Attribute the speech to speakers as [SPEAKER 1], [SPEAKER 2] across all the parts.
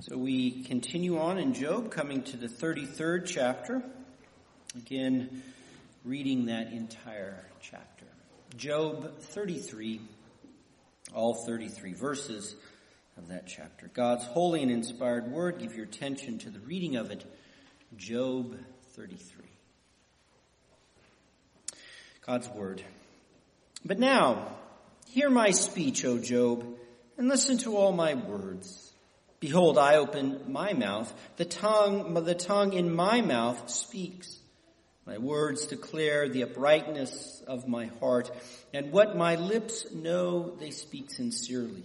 [SPEAKER 1] So we continue on in Job, coming to the 33rd chapter. Again, reading that entire chapter. Job 33, all 33 verses of that chapter. God's holy and inspired word, give your attention to the reading of it. Job 33. God's word. But now, hear my speech, O Job, and listen to all my words. Behold, I open my mouth. The tongue, the tongue in my mouth speaks. My words declare the uprightness of my heart, and what my lips know, they speak sincerely.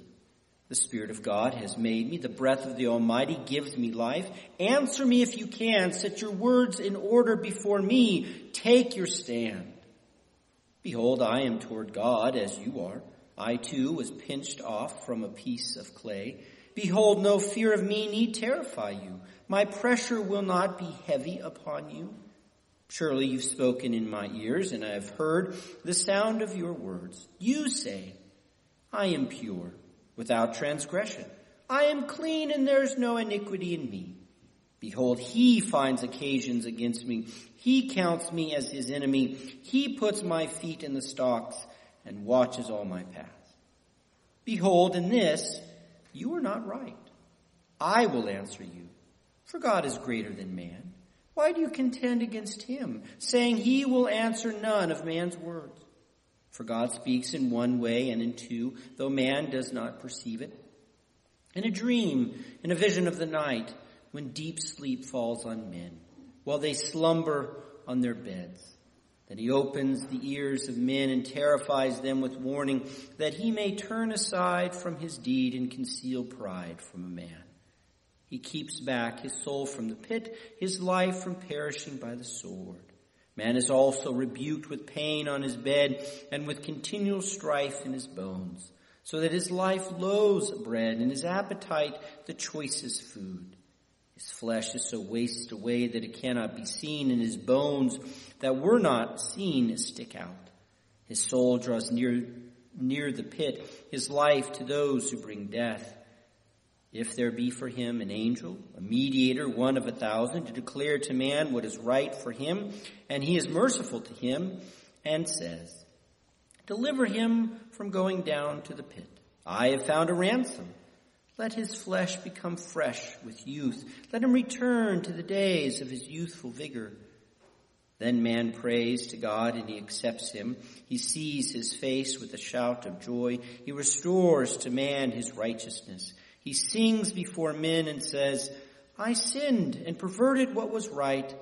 [SPEAKER 1] The Spirit of God has made me. The breath of the Almighty gives me life. Answer me if you can. Set your words in order before me. Take your stand. Behold, I am toward God as you are. I too was pinched off from a piece of clay. Behold, no fear of me need terrify you. My pressure will not be heavy upon you. Surely you've spoken in my ears, and I have heard the sound of your words. You say, I am pure, without transgression. I am clean, and there is no iniquity in me. Behold, he finds occasions against me. He counts me as his enemy. He puts my feet in the stocks and watches all my paths. Behold, in this you are not right. I will answer you, for God is greater than man. Why do you contend against him, saying he will answer none of man's words? For God speaks in one way and in two, though man does not perceive it. In a dream, in a vision of the night, when deep sleep falls on men, while they slumber on their beds. Then he opens the ears of men and terrifies them with warning that he may turn aside from his deed and conceal pride from a man. He keeps back his soul from the pit, his life from perishing by the sword. Man is also rebuked with pain on his bed and with continual strife in his bones, so that his life loathes bread and his appetite the choicest food. His flesh is so wasted away that it cannot be seen, and his bones that were not seen stick out. His soul draws near, near the pit, his life to those who bring death. If there be for him an angel, a mediator, one of a thousand, to declare to man what is right for him, and he is merciful to him, and says, Deliver him from going down to the pit. I have found a ransom. Let his flesh become fresh with youth. Let him return to the days of his youthful vigor. Then man prays to God and he accepts him. He sees his face with a shout of joy. He restores to man his righteousness. He sings before men and says, I sinned and perverted what was right,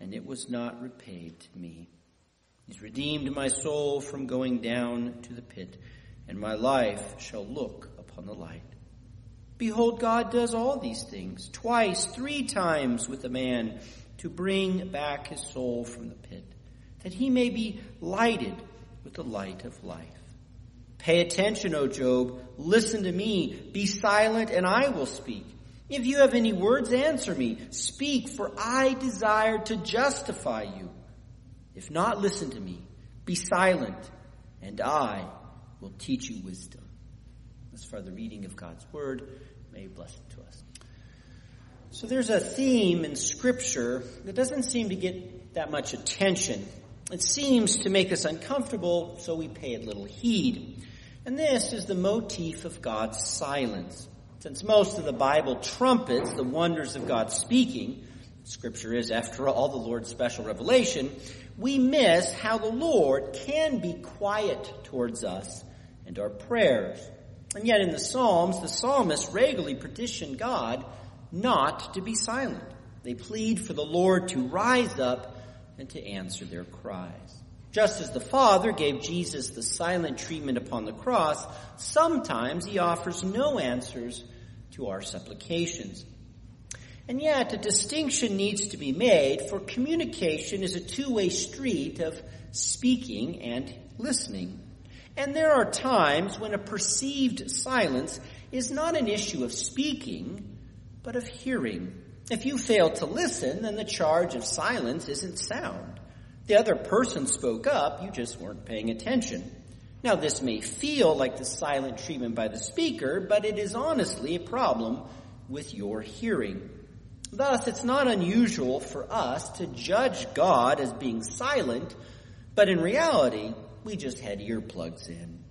[SPEAKER 1] and it was not repaid to me. He's redeemed my soul from going down to the pit, and my life shall look upon the light. Behold, God does all these things twice, three times with a man to bring back his soul from the pit, that he may be lighted with the light of life. Pay attention, O Job. Listen to me. Be silent and I will speak. If you have any words, answer me. Speak, for I desire to justify you. If not, listen to me. Be silent and I will teach you wisdom. As for the reading of God's word, May you bless it to us. So there's a theme in Scripture that doesn't seem to get that much attention. It seems to make us uncomfortable, so we pay it little heed. And this is the motif of God's silence. Since most of the Bible trumpets the wonders of God speaking, Scripture is, after all, the Lord's special revelation, we miss how the Lord can be quiet towards us and our prayers. And yet in the Psalms, the psalmists regularly petition God not to be silent. They plead for the Lord to rise up and to answer their cries. Just as the Father gave Jesus the silent treatment upon the cross, sometimes he offers no answers to our supplications. And yet, a distinction needs to be made, for communication is a two-way street of speaking and listening. And there are times when a perceived silence is not an issue of speaking, but of hearing. If you fail to listen, then the charge of silence isn't sound. The other person spoke up, you just weren't paying attention. Now this may feel like the silent treatment by the speaker, but it is honestly a problem with your hearing. Thus, it's not unusual for us to judge God as being silent, but in reality, we just had earplugs in.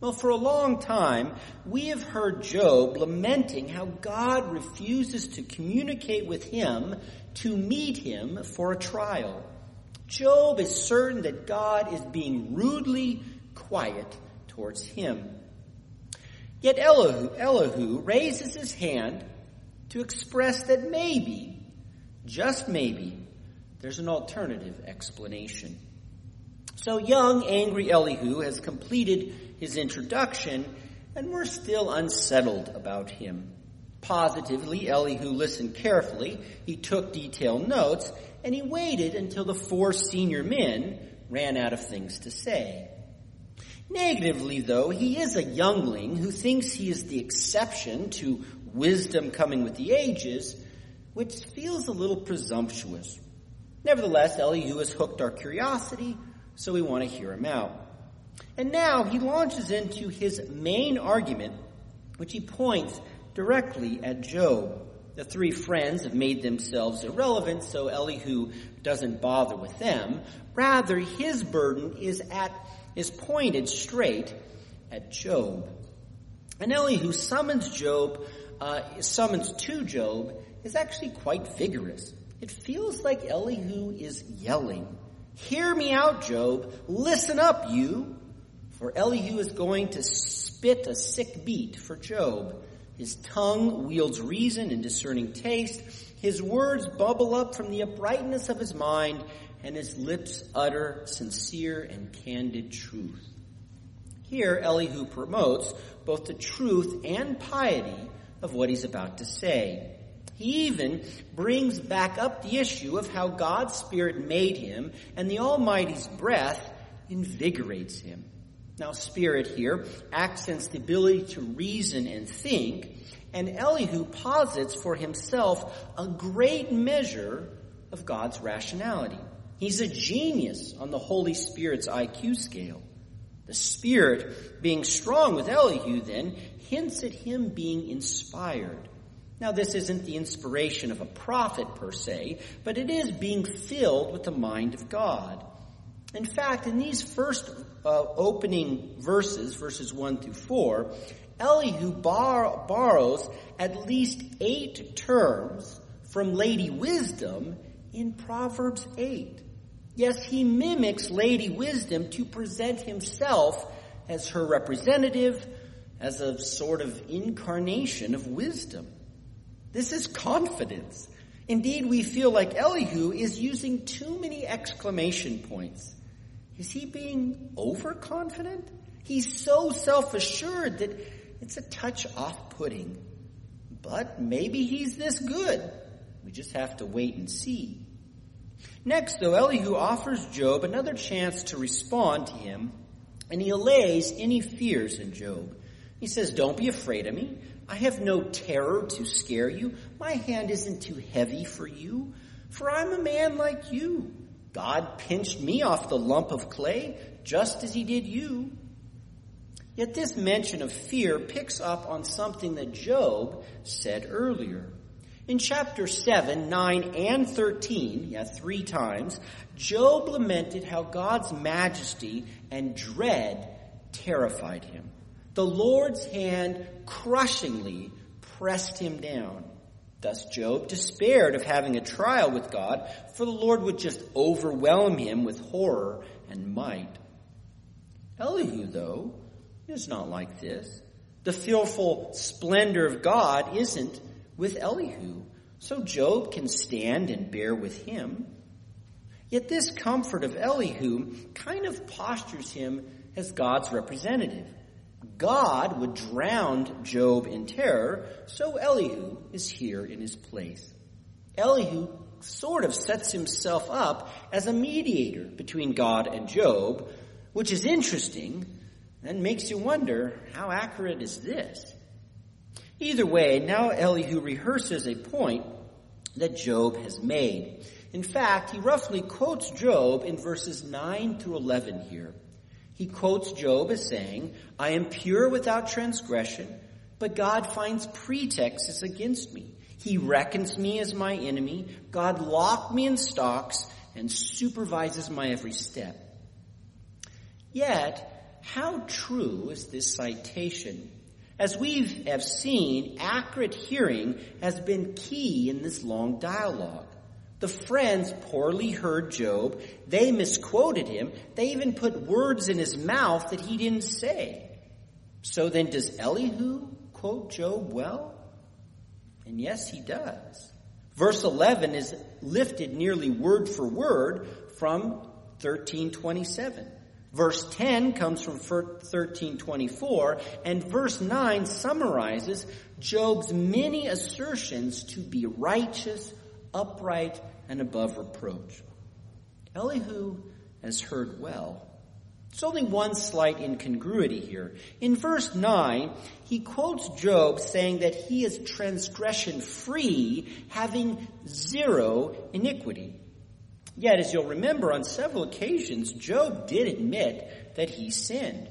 [SPEAKER 1] Well, for a long time, we have heard Job lamenting how God refuses to communicate with him to meet him for a trial. Job is certain that God is being rudely quiet towards him. Yet Elihu, Elihu raises his hand to express that maybe, just maybe, there's an alternative explanation. So young, angry Elihu has completed his introduction, and we're still unsettled about him. Positively, Elihu listened carefully, he took detailed notes, and he waited until the four senior men ran out of things to say. Negatively, though, he is a youngling who thinks he is the exception to wisdom coming with the ages, which feels a little presumptuous. Nevertheless, Elihu has hooked our curiosity, so we want to hear him out. And now he launches into his main argument, which he points directly at Job. The three friends have made themselves irrelevant, so Elihu doesn't bother with them. Rather, his burden is at is pointed straight at Job. And Elihu summons Job, uh, summons to Job, is actually quite vigorous. It feels like Elihu is yelling, Hear me out, Job. Listen up, you. For Elihu is going to spit a sick beat for Job. His tongue wields reason and discerning taste. His words bubble up from the uprightness of his mind, and his lips utter sincere and candid truth. Here, Elihu promotes both the truth and piety of what he's about to say. He even brings back up the issue of how God's Spirit made him and the Almighty's breath invigorates him. Now, Spirit here accents the ability to reason and think, and Elihu posits for himself a great measure of God's rationality. He's a genius on the Holy Spirit's IQ scale. The Spirit, being strong with Elihu, then, hints at him being inspired. Now, this isn't the inspiration of a prophet per se, but it is being filled with the mind of God. In fact, in these first uh, opening verses, verses 1 through 4, Elihu bar- borrows at least eight terms from Lady Wisdom in Proverbs 8. Yes, he mimics Lady Wisdom to present himself as her representative, as a sort of incarnation of wisdom. This is confidence. Indeed, we feel like Elihu is using too many exclamation points. Is he being overconfident? He's so self-assured that it's a touch off-putting. But maybe he's this good. We just have to wait and see. Next, though, Elihu offers Job another chance to respond to him, and he allays any fears in Job. He says, Don't be afraid of me. I have no terror to scare you. My hand isn't too heavy for you, for I'm a man like you. God pinched me off the lump of clay just as he did you. Yet this mention of fear picks up on something that Job said earlier. In chapter 7, 9, and 13, yeah, three times, Job lamented how God's majesty and dread terrified him. The Lord's hand crushingly pressed him down. Thus Job despaired of having a trial with God, for the Lord would just overwhelm him with horror and might. Elihu, though, is not like this. The fearful splendor of God isn't with Elihu, so Job can stand and bear with him. Yet this comfort of Elihu kind of postures him as God's representative. God would drown Job in terror, so Elihu is here in his place. Elihu sort of sets himself up as a mediator between God and Job, which is interesting and makes you wonder how accurate is this? Either way, now Elihu rehearses a point that Job has made. In fact, he roughly quotes Job in verses 9 through 11 here. He quotes Job as saying, I am pure without transgression, But God finds pretexts against me. He reckons me as my enemy. God locked me in stocks and supervises my every step. Yet, how true is this citation? As we have seen, accurate hearing has been key in this long dialogue. The friends poorly heard Job. They misquoted him. They even put words in his mouth that he didn't say. So then does Elihu quote Job well? And yes, he does. Verse 11 is lifted nearly word for word from 1327. Verse 10 comes from 1324, and verse 9 summarizes Job's many assertions to be righteous, upright, and above reproach. Elihu has heard well. There's only one slight incongruity here. In verse 9, he quotes Job saying that he is transgression free, having zero iniquity. Yet, as you'll remember, on several occasions, Job did admit that he sinned.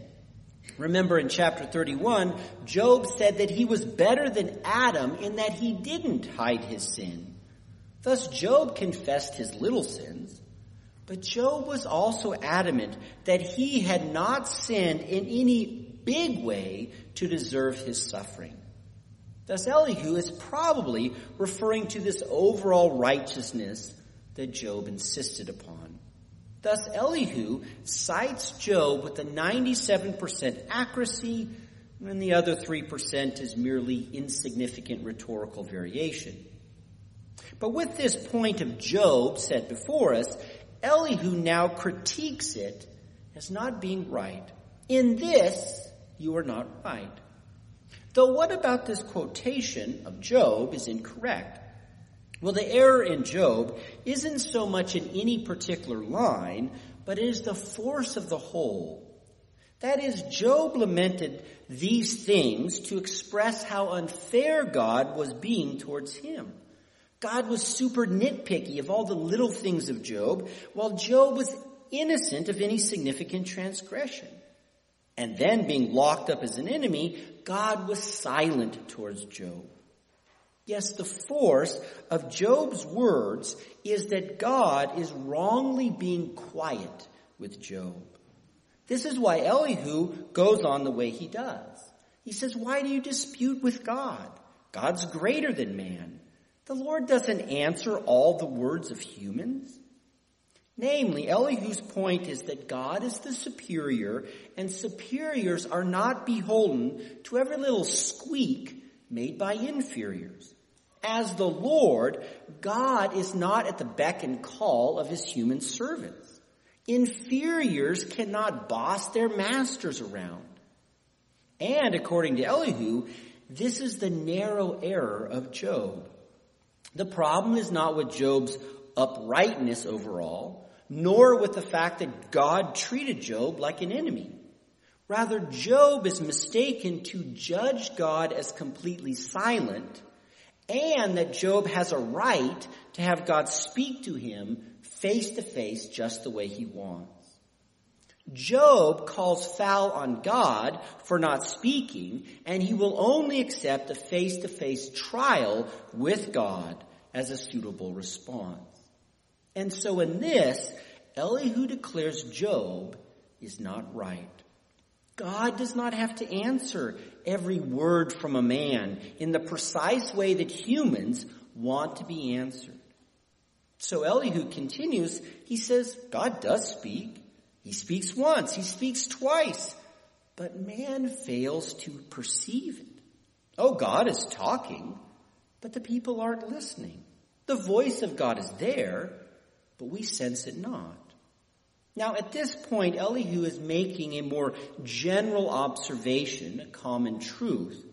[SPEAKER 1] Remember in chapter 31, Job said that he was better than Adam in that he didn't hide his sin. Thus, Job confessed his little sins, but Job was also adamant that he had not sinned in any big way to deserve his suffering. Thus, Elihu is probably referring to this overall righteousness that Job insisted upon. Thus, Elihu cites Job with a 97% accuracy, and the other 3% is merely insignificant rhetorical variation. But with this point of Job set before us, Elihu now critiques it as not being right. In this, you are not right. Though what about this quotation of Job is incorrect? Well, the error in Job isn't so much in any particular line, but it is the force of the whole. That is, Job lamented these things to express how unfair God was being towards him. God was super nitpicky of all the little things of Job, while Job was innocent of any significant transgression. And then being locked up as an enemy, God was silent towards Job. Yes, the force of Job's words is that God is wrongly being quiet with Job. This is why Elihu goes on the way he does. He says, why do you dispute with God? God's greater than man. The Lord doesn't answer all the words of humans. Namely, Elihu's point is that God is the superior and superiors are not beholden to every little squeak made by inferiors. As the Lord, God is not at the beck and call of his human servants. Inferiors cannot boss their masters around. And according to Elihu, this is the narrow error of Job. The problem is not with Job's uprightness overall, nor with the fact that God treated Job like an enemy. Rather, Job is mistaken to judge God as completely silent and that Job has a right to have God speak to him face to face just the way he wants. Job calls foul on God for not speaking, and he will only accept a face-to-face trial with God as a suitable response. And so in this, Elihu declares Job is not right. God does not have to answer every word from a man in the precise way that humans want to be answered. So Elihu continues, he says, God does speak. He speaks once, he speaks twice, but man fails to perceive it. Oh, God is talking, but the people aren't listening. The voice of God is there, but we sense it not. Now, at this point, Elihu is making a more general observation, a common truth.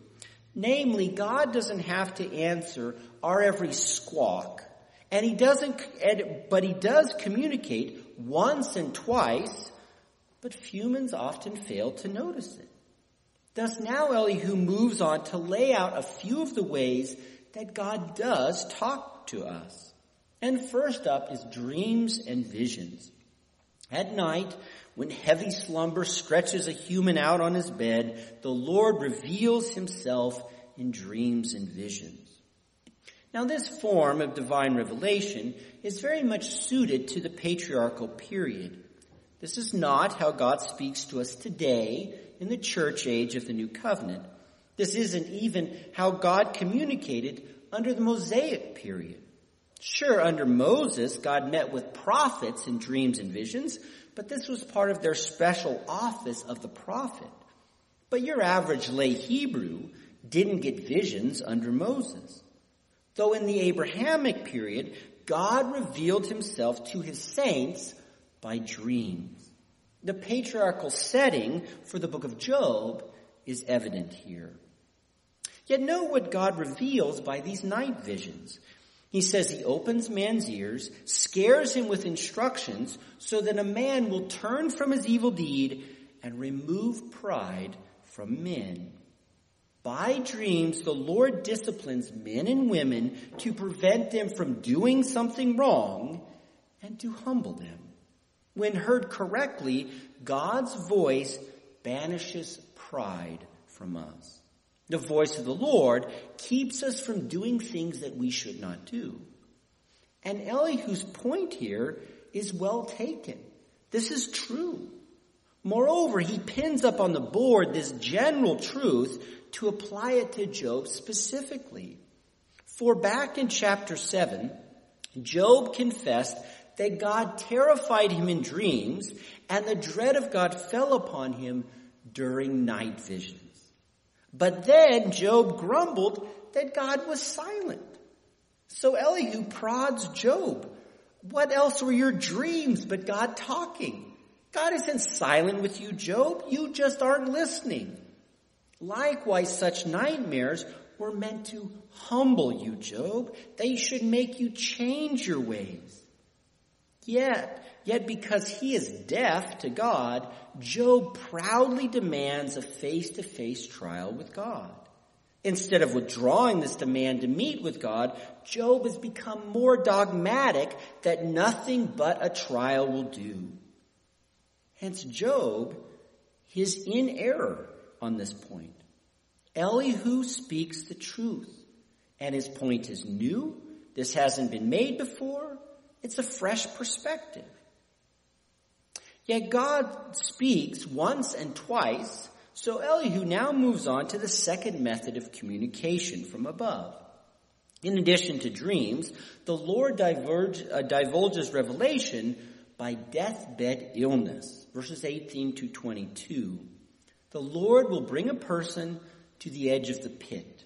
[SPEAKER 1] Namely, God doesn't have to answer our every squawk, and he doesn't, but he does communicate once and twice, but humans often fail to notice it. Thus now Elihu moves on to lay out a few of the ways that God does talk to us. And first up is dreams and visions. At night, when heavy slumber stretches a human out on his bed, the Lord reveals himself in dreams and visions. Now this form of divine revelation is very much suited to the patriarchal period. This is not how God speaks to us today in the church age of the new covenant. This isn't even how God communicated under the Mosaic period. Sure, under Moses, God met with prophets in dreams and visions, but this was part of their special office of the prophet. But your average lay Hebrew didn't get visions under Moses. Though in the Abrahamic period, God revealed himself to his saints by dreams. The patriarchal setting for the book of Job is evident here. Yet know what God reveals by these night visions. He says he opens man's ears, scares him with instructions, so that a man will turn from his evil deed and remove pride from men. By dreams, the Lord disciplines men and women to prevent them from doing something wrong and to humble them. When heard correctly, God's voice banishes pride from us. The voice of the Lord keeps us from doing things that we should not do. And Elihu's point here is well taken. This is true. Moreover, he pins up on the board this general truth to apply it to Job specifically. For back in chapter 7, Job confessed that God terrified him in dreams and the dread of God fell upon him during night visions. But then Job grumbled that God was silent. So Elihu prods Job. What else were your dreams but God talking? God isn't silent with you, Job. You just aren't listening. Likewise, such nightmares were meant to humble you, Job. They should make you change your ways. Yet, yet because he is deaf to God, Job proudly demands a face-to-face trial with God. Instead of withdrawing this demand to meet with God, Job has become more dogmatic that nothing but a trial will do. Hence Job is in error on this point. Elihu speaks the truth, and his point is new. This hasn't been made before. It's a fresh perspective. Yet God speaks once and twice, so Elihu now moves on to the second method of communication from above. In addition to dreams, the Lord diverge, uh, divulges revelation by deathbed illness, verses 18 to 22. The Lord will bring a person to the edge of the pit,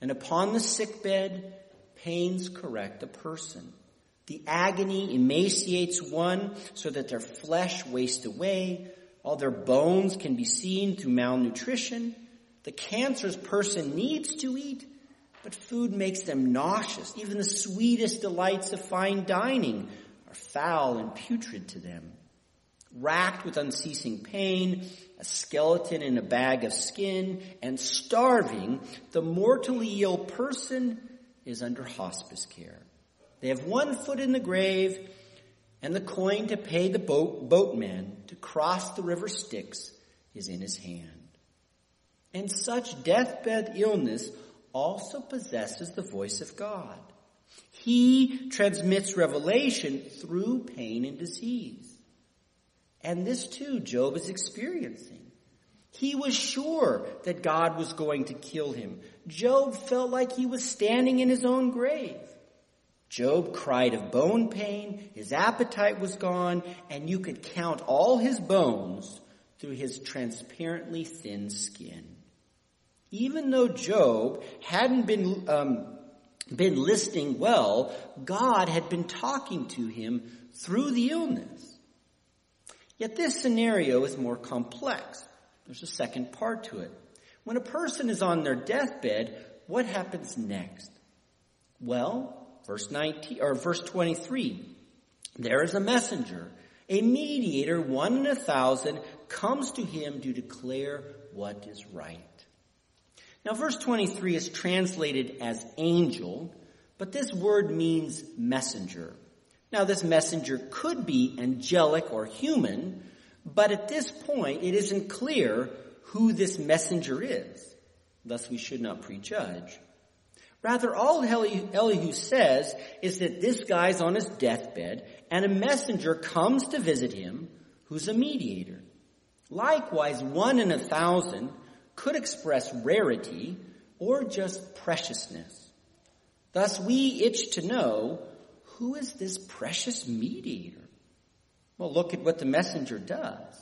[SPEAKER 1] and upon the sickbed, pains correct a person. The agony emaciates one so that their flesh wastes away. All their bones can be seen through malnutrition. The cancerous person needs to eat, but food makes them nauseous. Even the sweetest delights of fine dining are foul and putrid to them. Racked with unceasing pain, a skeleton in a bag of skin, and starving, the mortally ill person is under hospice care. They have one foot in the grave, and the coin to pay the boat, boatman to cross the river Styx is in his hand. And such deathbed illness also possesses the voice of God. He transmits revelation through pain and disease. And this too Job is experiencing. He was sure that God was going to kill him. Job felt like he was standing in his own grave. Job cried of bone pain, his appetite was gone, and you could count all his bones through his transparently thin skin. Even though Job hadn't been, um, been listening well, God had been talking to him through the illness. Yet this scenario is more complex. There's a second part to it. When a person is on their deathbed, what happens next? Well, verse 19 or verse 23. There is a messenger, a mediator, one in a thousand, comes to him to declare what is right. Now verse 23 is translated as angel, but this word means messenger. Now this messenger could be angelic or human, but at this point it isn't clear who this messenger is. Thus we should not prejudge. Rather, all Elihu says is that this guy's on his deathbed and a messenger comes to visit him who's a mediator. Likewise, one in a thousand could express rarity or just preciousness. Thus, we itch to know who is this precious mediator? Well, look at what the messenger does.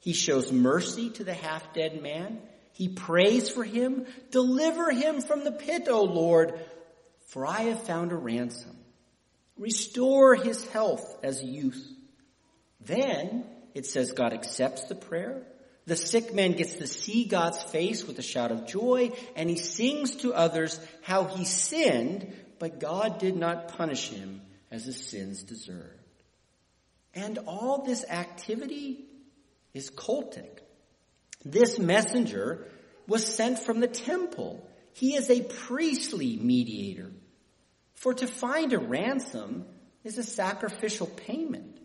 [SPEAKER 1] He shows mercy to the half dead man. He prays for him. Deliver him from the pit, O Lord, for I have found a ransom. Restore his health as youth. Then it says God accepts the prayer. The sick man gets to see God's face with a shout of joy, and he sings to others how he sinned, but God did not punish him as his sins deserved. And all this activity is cultic. This messenger was sent from the temple. He is a priestly mediator. For to find a ransom is a sacrificial payment.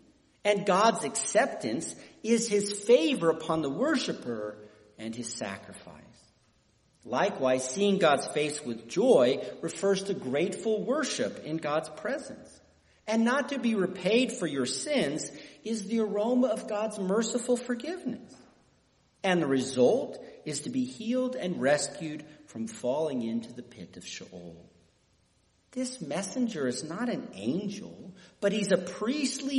[SPEAKER 1] And God's acceptance is his favor upon the worshiper and his sacrifice. Likewise, seeing God's face with joy refers to grateful worship in God's presence. And not to be repaid for your sins is the aroma of God's merciful forgiveness. And the result is to be healed and rescued from falling into the pit of Sheol. This messenger is not an angel, but he's a priestly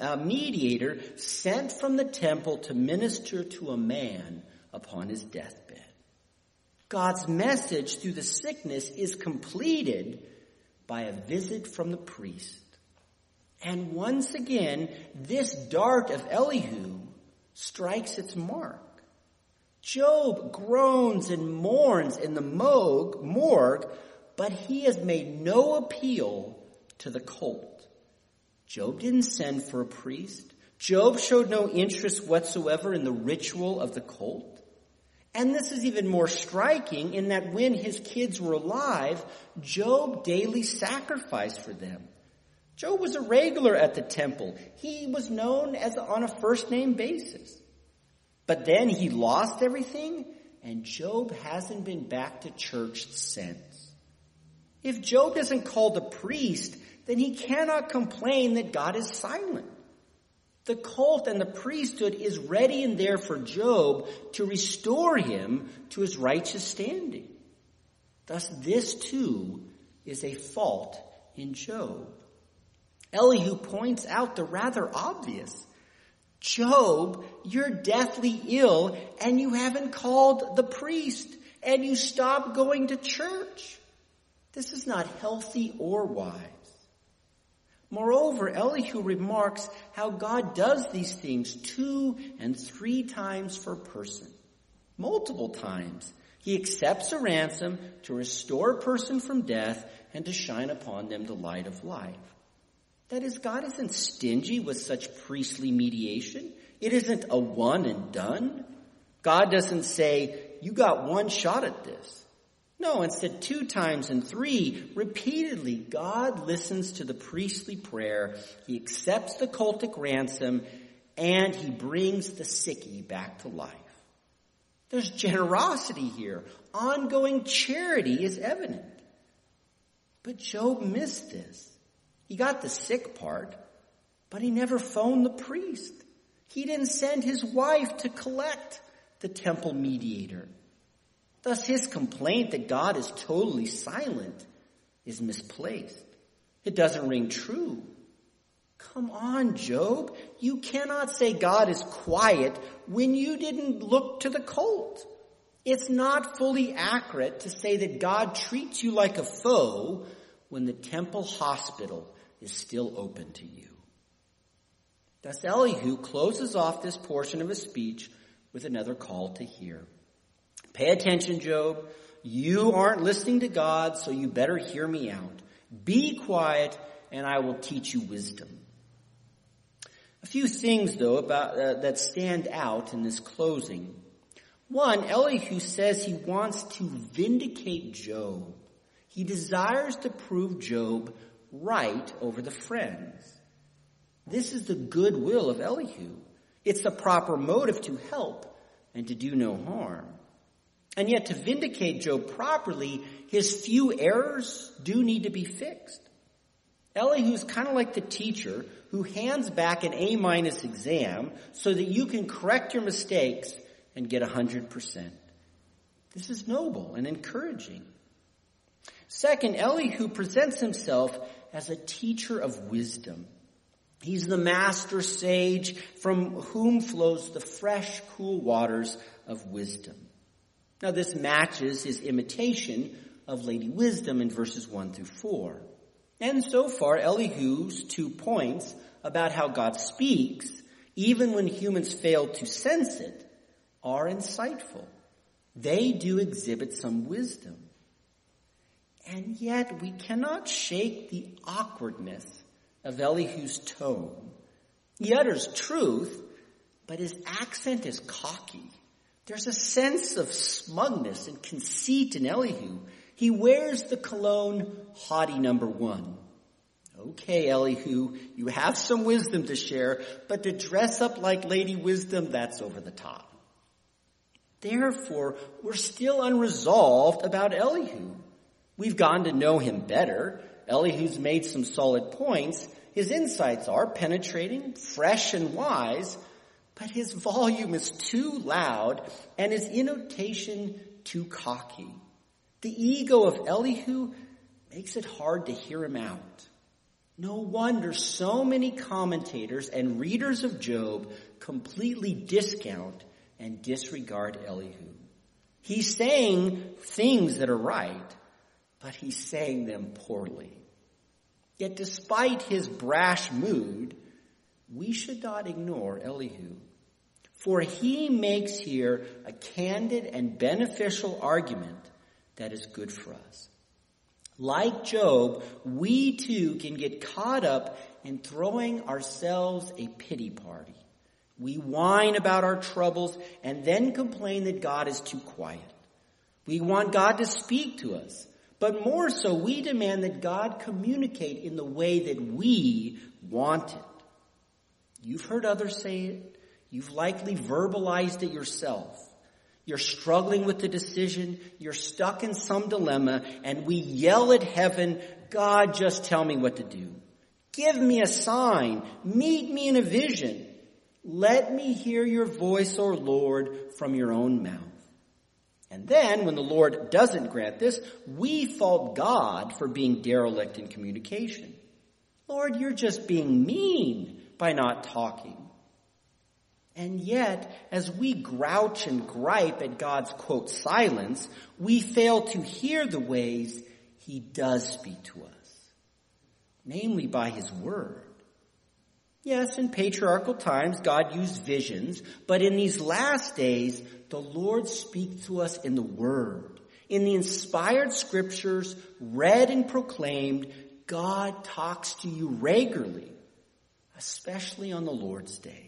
[SPEAKER 1] uh, mediator sent from the temple to minister to a man upon his deathbed. God's message through the sickness is completed by a visit from the priest. And once again, this dart of Elihu strikes its mark. Job groans and mourns in the morgue, but he has made no appeal to the cult. Job didn't send for a priest. Job showed no interest whatsoever in the ritual of the cult. And this is even more striking in that when his kids were alive, Job daily sacrificed for them. Job was a regular at the temple. He was known as on a first name basis. But then he lost everything and Job hasn't been back to church since. If Job isn't called a priest, then he cannot complain that God is silent. The cult and the priesthood is ready and there for Job to restore him to his righteous standing. Thus, this too is a fault in Job. Elihu points out the rather obvious. Job, you're deathly ill and you haven't called the priest and you stop going to church. This is not healthy or wise. Moreover, Elihu remarks how God does these things two and three times for a person. Multiple times. He accepts a ransom to restore a person from death and to shine upon them the light of life. That is, God isn't stingy with such priestly mediation. It isn't a one and done. God doesn't say, you got one shot at this. No, instead, two times and three, repeatedly, God listens to the priestly prayer. He accepts the cultic ransom and he brings the sickie back to life. There's generosity here. Ongoing charity is evident. But Job missed this. He got the sick part, but he never phoned the priest. He didn't send his wife to collect the temple mediator. Thus his complaint that God is totally silent is misplaced. It doesn't ring true. Come on, Job. You cannot say God is quiet when you didn't look to the cult. It's not fully accurate to say that God treats you like a foe when the temple hospital is still open to you. Thus Elihu closes off this portion of his speech with another call to hear. Pay attention, Job. You aren't listening to God, so you better hear me out. Be quiet, and I will teach you wisdom. A few things, though, about uh, that stand out in this closing. One, Elihu says he wants to vindicate Job. He desires to prove Job right over the friends. This is the goodwill of Elihu. It's the proper motive to help and to do no harm. And yet to vindicate Job properly, his few errors do need to be fixed. Elihu's kind of like the teacher who hands back an A minus exam so that you can correct your mistakes and get 100%. This is noble and encouraging. Second, Elihu presents himself as a teacher of wisdom. He's the master sage from whom flows the fresh, cool waters of wisdom. Now this matches his imitation of Lady Wisdom in verses 1 through 4. And so far, Elihu's two points about how God speaks, even when humans fail to sense it, are insightful. They do exhibit some wisdom. And yet we cannot shake the awkwardness of Elihu's tone. He utters truth, but his accent is cocky. There's a sense of smugness and conceit in Elihu. He wears the cologne haughty number one. Okay, Elihu, you have some wisdom to share, but to dress up like Lady Wisdom, that's over the top. Therefore, we're still unresolved about Elihu. We've gone to know him better. Elihu's made some solid points. His insights are penetrating, fresh, and wise, but his volume is too loud and his intonation too cocky. The ego of Elihu makes it hard to hear him out. No wonder so many commentators and readers of Job completely discount and disregard Elihu. He's saying things that are right, but he's saying them poorly. Yet despite his brash mood, we should not ignore Elihu. For he makes here a candid and beneficial argument that is good for us. Like Job, we too can get caught up in throwing ourselves a pity party. We whine about our troubles and then complain that God is too quiet. We want God to speak to us, but more so, we demand that God communicate in the way that we want it. You've heard others say it. You've likely verbalized it yourself. You're struggling with the decision. You're stuck in some dilemma and we yell at heaven, God, just tell me what to do. Give me a sign. Meet me in a vision. Let me hear your voice, O Lord, from your own mouth. And then, when the Lord doesn't grant this, we fault God for being derelict in communication. Lord, you're just being mean by not talking. And yet, as we grouch and gripe at God's quote silence, we fail to hear the ways He does speak to us, namely by His Word. Yes, in patriarchal times, God used visions, but in these last days, the Lord speaks to us in the Word. In the inspired scriptures, read and proclaimed, God talks to you regularly, especially on the Lord's day.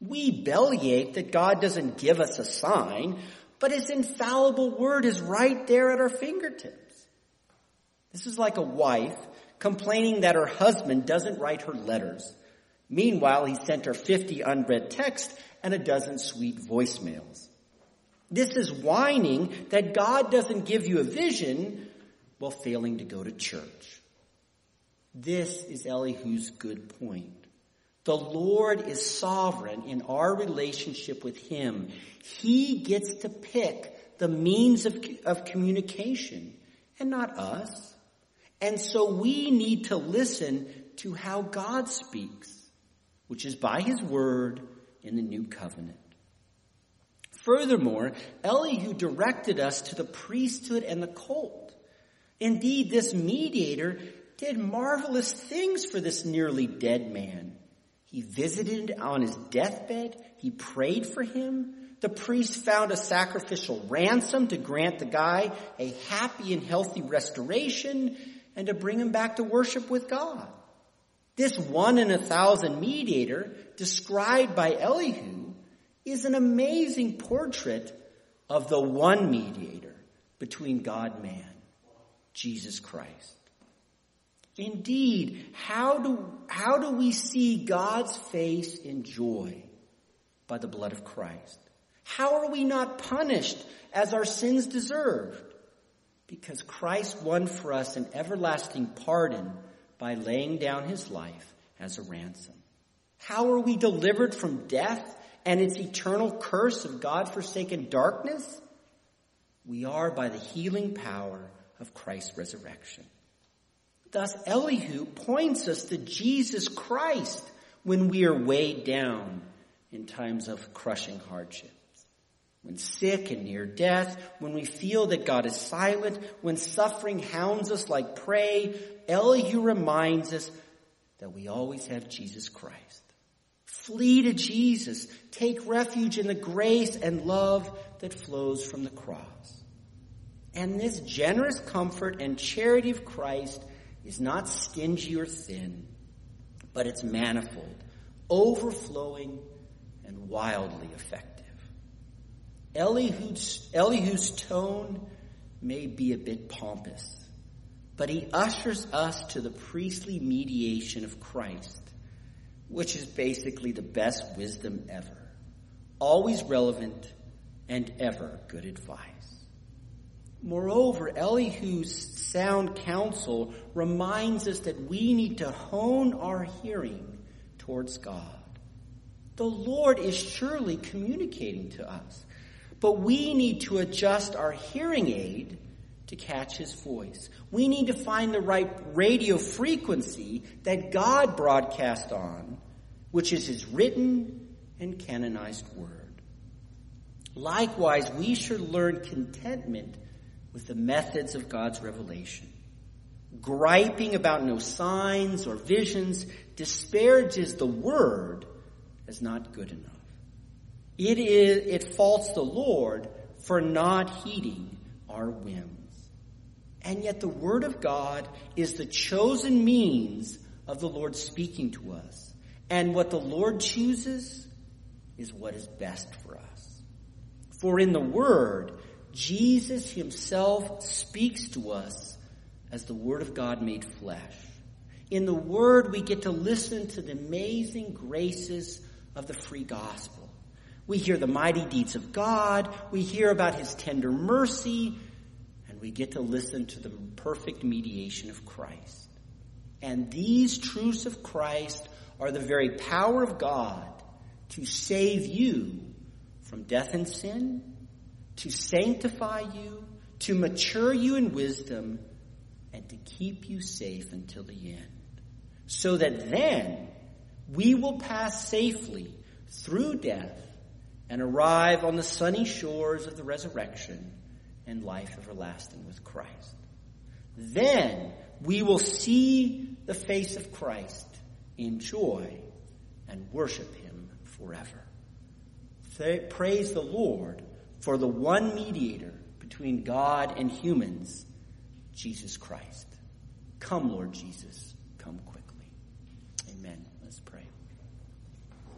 [SPEAKER 1] We bellyache that God doesn't give us a sign, but His infallible Word is right there at our fingertips. This is like a wife complaining that her husband doesn't write her letters. Meanwhile, he sent her 50 unread texts and a dozen sweet voicemails. This is whining that God doesn't give you a vision while failing to go to church. This is Elihu's good point. The Lord is sovereign in our relationship with Him. He gets to pick the means of, of communication and not us. And so we need to listen to how God speaks, which is by His Word in the New Covenant. Furthermore, Elihu directed us to the priesthood and the cult. Indeed, this mediator did marvelous things for this nearly dead man. He visited on his deathbed. He prayed for him. The priest found a sacrificial ransom to grant the guy a happy and healthy restoration and to bring him back to worship with God. This one in a thousand mediator described by Elihu is an amazing portrait of the one mediator between God and man, Jesus Christ. Indeed, how do, how do we see God's face in joy? By the blood of Christ. How are we not punished as our sins deserved? Because Christ won for us an everlasting pardon by laying down his life as a ransom. How are we delivered from death and its eternal curse of God forsaken darkness? We are by the healing power of Christ's resurrection. Thus, Elihu points us to Jesus Christ when we are weighed down in times of crushing hardships. When sick and near death, when we feel that God is silent, when suffering hounds us like prey, Elihu reminds us that we always have Jesus Christ. Flee to Jesus. Take refuge in the grace and love that flows from the cross. And this generous comfort and charity of Christ is not stingy or thin, but it's manifold, overflowing, and wildly effective. Elihu's, Elihu's tone may be a bit pompous, but he ushers us to the priestly mediation of Christ, which is basically the best wisdom ever, always relevant and ever good advice. Moreover, Elihu's sound counsel reminds us that we need to hone our hearing towards God. The Lord is surely communicating to us, but we need to adjust our hearing aid to catch his voice. We need to find the right radio frequency that God broadcast on, which is his written and canonized word. Likewise, we should learn contentment with the methods of God's revelation. Griping about no signs or visions disparages the word as not good enough. It is, it faults the Lord for not heeding our whims. And yet the word of God is the chosen means of the Lord speaking to us. And what the Lord chooses is what is best for us. For in the word, Jesus himself speaks to us as the Word of God made flesh. In the Word, we get to listen to the amazing graces of the free gospel. We hear the mighty deeds of God, we hear about His tender mercy, and we get to listen to the perfect mediation of Christ. And these truths of Christ are the very power of God to save you from death and sin to sanctify you, to mature you in wisdom, and to keep you safe until the end. So that then we will pass safely through death and arrive on the sunny shores of the resurrection and life everlasting with Christ. Then we will see the face of Christ in joy and worship him forever. Praise the Lord for the one mediator between God and humans, Jesus Christ. Come, Lord Jesus,